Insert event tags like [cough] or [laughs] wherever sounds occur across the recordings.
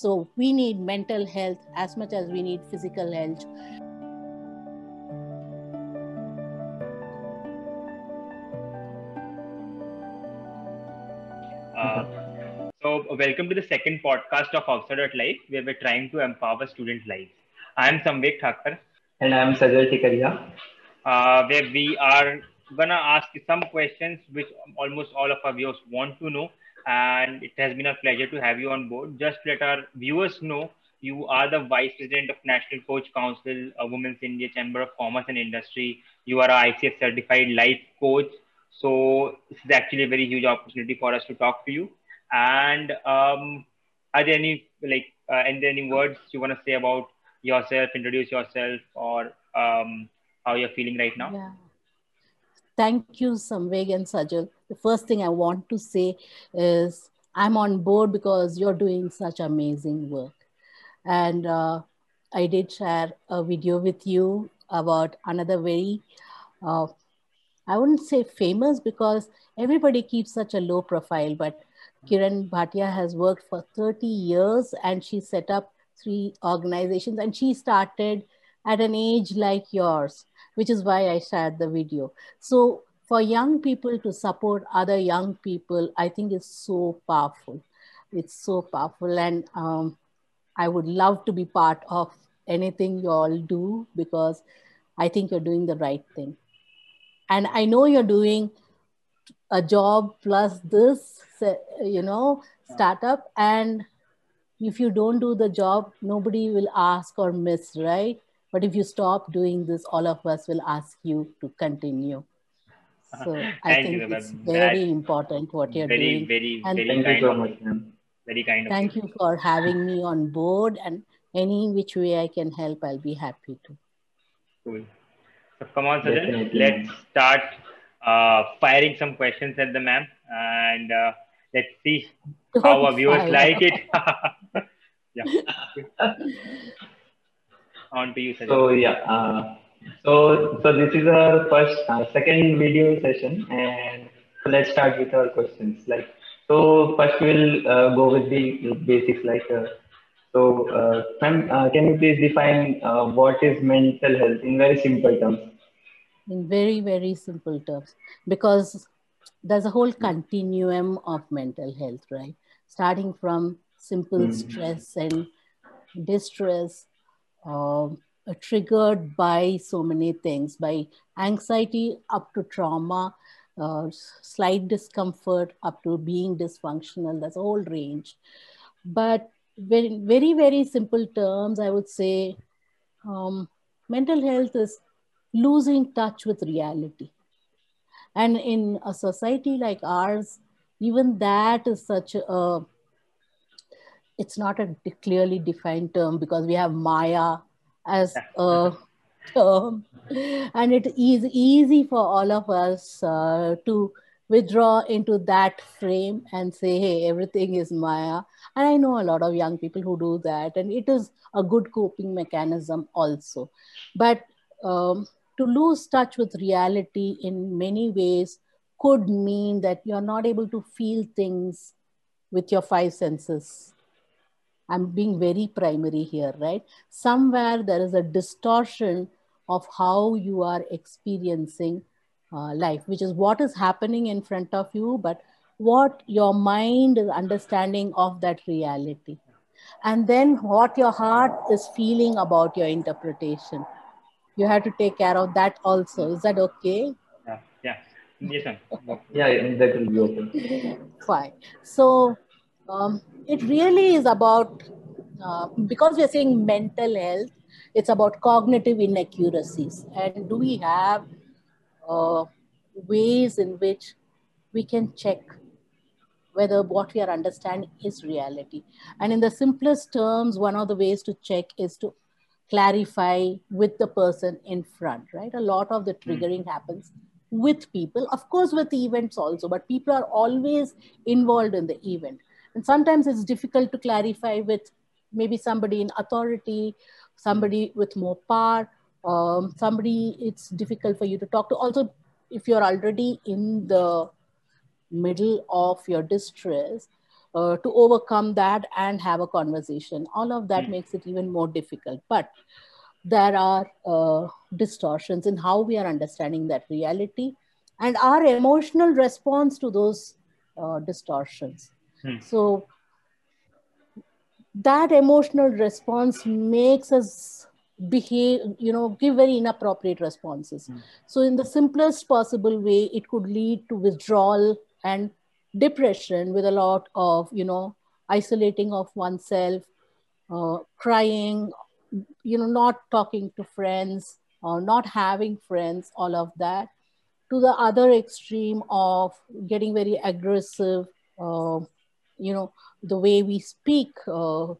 So we need mental health as much as we need physical health. Uh, so, welcome to the second podcast of Outside at Life, where we're trying to empower student lives. I'm Samveg Thakkar. And I'm Sajal Tikaria. Uh, where we are gonna ask some questions which almost all of our viewers want to know. And it has been a pleasure to have you on board. Just let our viewers know you are the Vice President of National Coach Council, a Women's India Chamber of Commerce and Industry. You are a ICF certified life coach so this is actually a very huge opportunity for us to talk to you. And um, are there any like uh, and any words you want to say about yourself? Introduce yourself, or um, how you're feeling right now? Yeah. Thank you, Samveg and Sajal. The first thing I want to say is I'm on board because you're doing such amazing work. And uh, I did share a video with you about another very uh, I wouldn't say famous because everybody keeps such a low profile, but Kiran Bhatia has worked for 30 years and she set up three organizations and she started at an age like yours, which is why I shared the video. So for young people to support other young people, I think is so powerful. It's so powerful. And um, I would love to be part of anything you all do because I think you're doing the right thing and i know you're doing a job plus this you know startup and if you don't do the job nobody will ask or miss right but if you stop doing this all of us will ask you to continue. So [laughs] i think you, it's very that important what you're very, doing. very and very thank kind you so of much, ma'am. very kind of thank you. for having me on board and any which way i can help i'll be happy to. Cool. So come on Sajal, Definitely, let's start uh, firing some questions at the ma'am and uh, let's see how our viewers Fire. like it. [laughs] Yeah [laughs] on to you Sajal. So yeah, uh, so so this is our first uh, second video session, and so let's start with our questions. Like so, first we'll uh, go with the basics. Like uh, so, uh, ma'am, uh, can you please define uh, what is mental health in very simple terms? in very very simple terms because there's a whole continuum of mental health right starting from simple Mhm. stress and distress uh, triggered by so many things by anxiety up to trauma uh, slight discomfort up to being dysfunctional that's a whole range but very very very simple terms i would say um, mental health is losing touch with reality. And in a society like ours, even that is such a, it's not a clearly defined term because we have Maya as a term. And it is easy for all of us uh, to withdraw into that frame and say, hey, everything is Maya. And I know a lot of young people who do that, and it is a good coping mechanism also. But um, to lose touch with reality in many ways could mean that you're not able to feel things with your five senses. I'm being very primary here, right? Somewhere there is a distortion of how you are experiencing uh, life, which is what is happening in front of you, but what your mind is understanding of that reality. And then what your heart is feeling about your interpretation you have to take care of that also. Is that okay? yeah yeah yes ma'am Yeah, that will be okay. Fine. So um, it really is about, uh, because we are saying mental health, it's about cognitive inaccuracies. And do we have uh, ways in which we can check whether what we are understanding is reality? And in the simplest terms, one of the ways to check is to clarify with the person in front, right? A lot of the triggering happens with people, of course, with events also, but people are always involved in the event. And sometimes it's difficult to clarify with maybe somebody in authority, somebody with more power, um, somebody it's difficult for you to talk to. Also, if you're already in the middle of your distress, uh, to overcome that and have a conversation. All of that mm. makes it even more difficult. But there are uh, distortions in how we are understanding that reality and our emotional response to those uh, distortions. Mm. So that emotional response makes us behave you know give very inappropriate responses mm. so in the simplest possible way it could lead to withdrawal and depression with a lot of you know isolating of oneself uh, crying you know not talking to friends or not having friends all of that to the other extreme of getting very aggressive uh, you know the way we speak uh,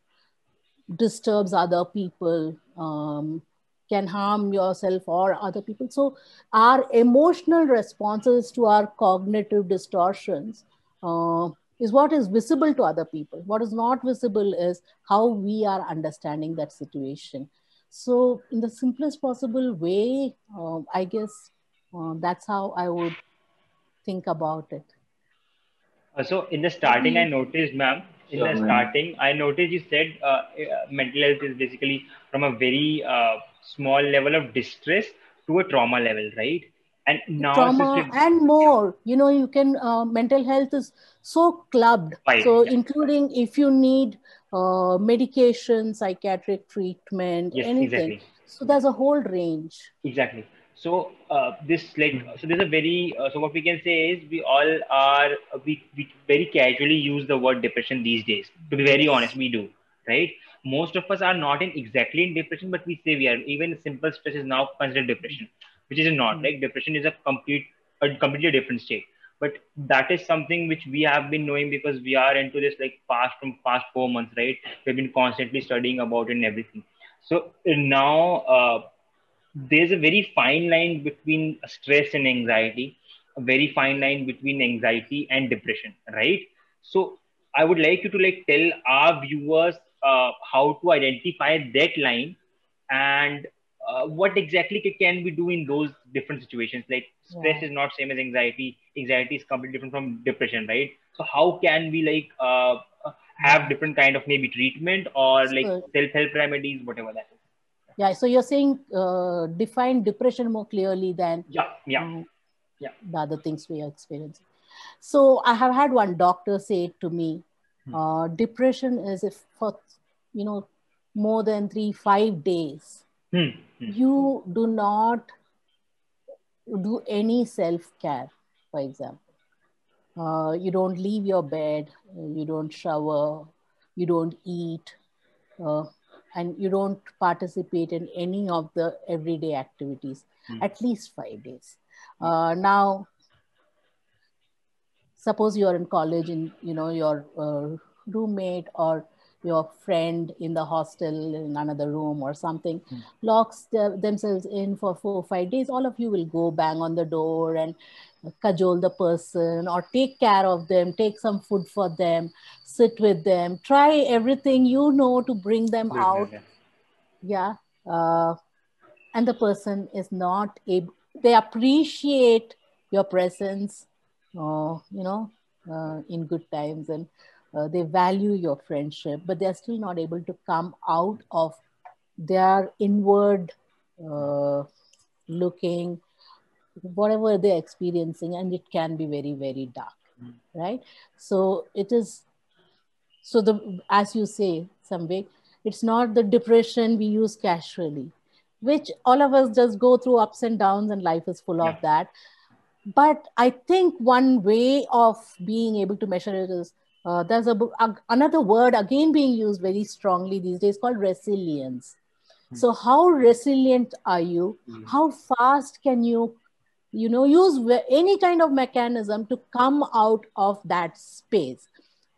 disturbs other people um, can harm yourself or other people. So our emotional responses to our cognitive distortions uh, is what is visible to other people. What is not visible is how we are understanding that situation. So in the simplest possible way uh, i guess uh, that's how i would think about it so in the starting i noticed ma'am in sure, the starting, I noticed you said uh, uh, mental health is basically from a very uh, small level of distress to a trauma level, right? And now trauma and more. You know, you can uh, mental health is so clubbed. Right. So yeah. including if you need uh, medication, psychiatric treatment, yes, anything. Exactly. So there's a whole range. Exactly so uh, this like so there's a very uh, so what we can say is we all are we, we very casually use the word depression these days. To be very honest we do right? Most of us are not in exactly in depression but we say we are. Even simple stress is now considered depression which is not mm-hmm. like depression is a complete a completely different state. But that is something which we have been knowing because we are into this like past from past four months right? We've been constantly studying about it and everything. So now uh, there's a very fine line between stress and anxiety, a very fine line between anxiety and depression, right? So I would like you to like tell our viewers uh, how to identify that line and uh, what exactly can we do in those different situations? Like stress yeah. is not same as anxiety. Anxiety is completely different from depression right? So how can we like uh, have different kind of maybe treatment or like self-help remedies whatever that is yeah so you're saying uh, define depression more clearly than yeah yeah um, yeah the other things we are experiencing so i have had one doctor say to me hmm. uh, depression is if for you know more than three five days hmm. Hmm. you do not do any self-care for example uh, you don't leave your bed you don't shower you don't eat uh, and you don't participate in any of the everyday activities mm. at least five days uh, now suppose you are in college and you know your uh, roommate or your friend in the hostel in another room or something mm. locks the, themselves in for four or five days all of you will go bang on the door and cajole the person or take care of them take some food for them sit with them try everything you know to bring them yeah, out yeah, yeah. Uh, and the person is not able they appreciate your presence uh, you know uh, in good times and uh, they value your friendship but they're still not able to come out of their inward uh, looking whatever they're experiencing and it can be very very dark mm. right so it is so the as you say Samveg, it's not the depression we use casually which all of us just go through ups and downs and life is full yeah. of that but i think one way of being able to measure it is uh, there's a, a, another word again being used very strongly these days called resilience hmm. so how resilient are you mm. how fast can you you know use any kind of mechanism to come out of that space.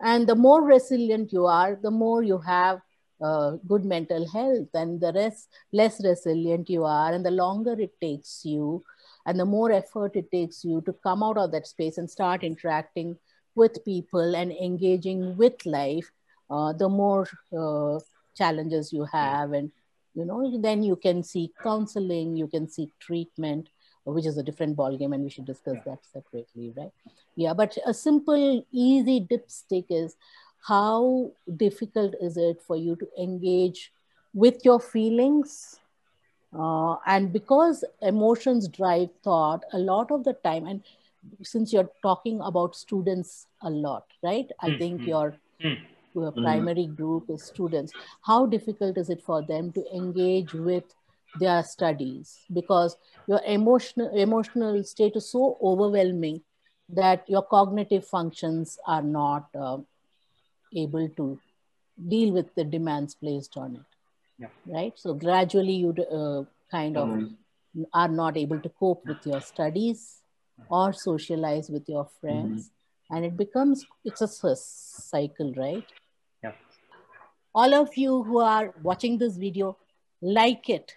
And the more resilient you are the more you have uh, good mental health and the rest less resilient you are and the longer it takes you and the more effort it takes you to come out of that space and start interacting with people and engaging with life uh, the more uh, challenges you have. And you know then you can seek counseling you can seek treatment which is a different ball game and we should discuss yeah. that separately right? Yeah but a simple easy dipstick is how difficult is it for you to engage with your feelings? Uh, and because emotions drive thought a lot of the time and since you're talking about students a lot right? I mm, think mm, your, mm, your primary group is students. How difficult is it for them to engage with their studies because your emotional emotional state is so overwhelming that your cognitive functions are not uh, able to deal with the demands placed on it yeah. right so gradually you uh, kind of mm-hmm. are not able to cope with your studies or socialize with your friends mm-hmm. and it becomes it's a cycle right yeah all of you who are watching this video like it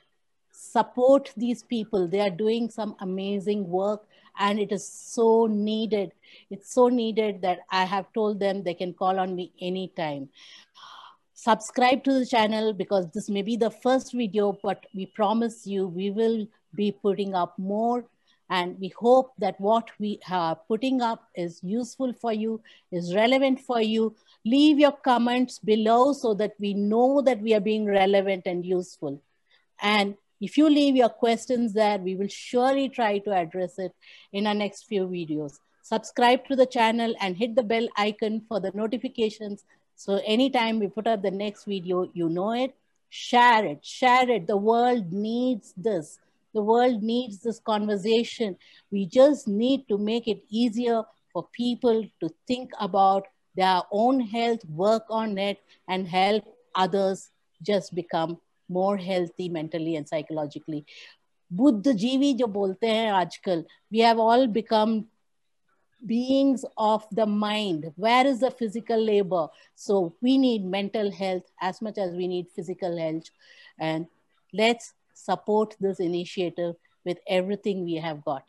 support these people. They are doing some amazing work and it is so needed. It's so needed that i have told them they can call on me anytime. Subscribe to the channel because this may be the first video but we promise you we will be putting up more. And we hope that what we are putting up is useful for you is relevant for you. Leave your comments below so that we know that we are being relevant and useful. And if you leave your questions there, we will surely try to address it in our next few videos. Subscribe to the channel and hit the bell icon for the notifications. So anytime we put up the next video, you know it. Share it, share it. The world needs this. The world needs this conversation. We just need to make it easier for people to think about their own health, work on it, and help others just become more healthy mentally and psychologically बुद्धिजीवी जो बोलते हैं आजकल we have all become beings of the mind where is the physical labor so we need mental health as much as we need physical health and let's support this initiative with everything we have got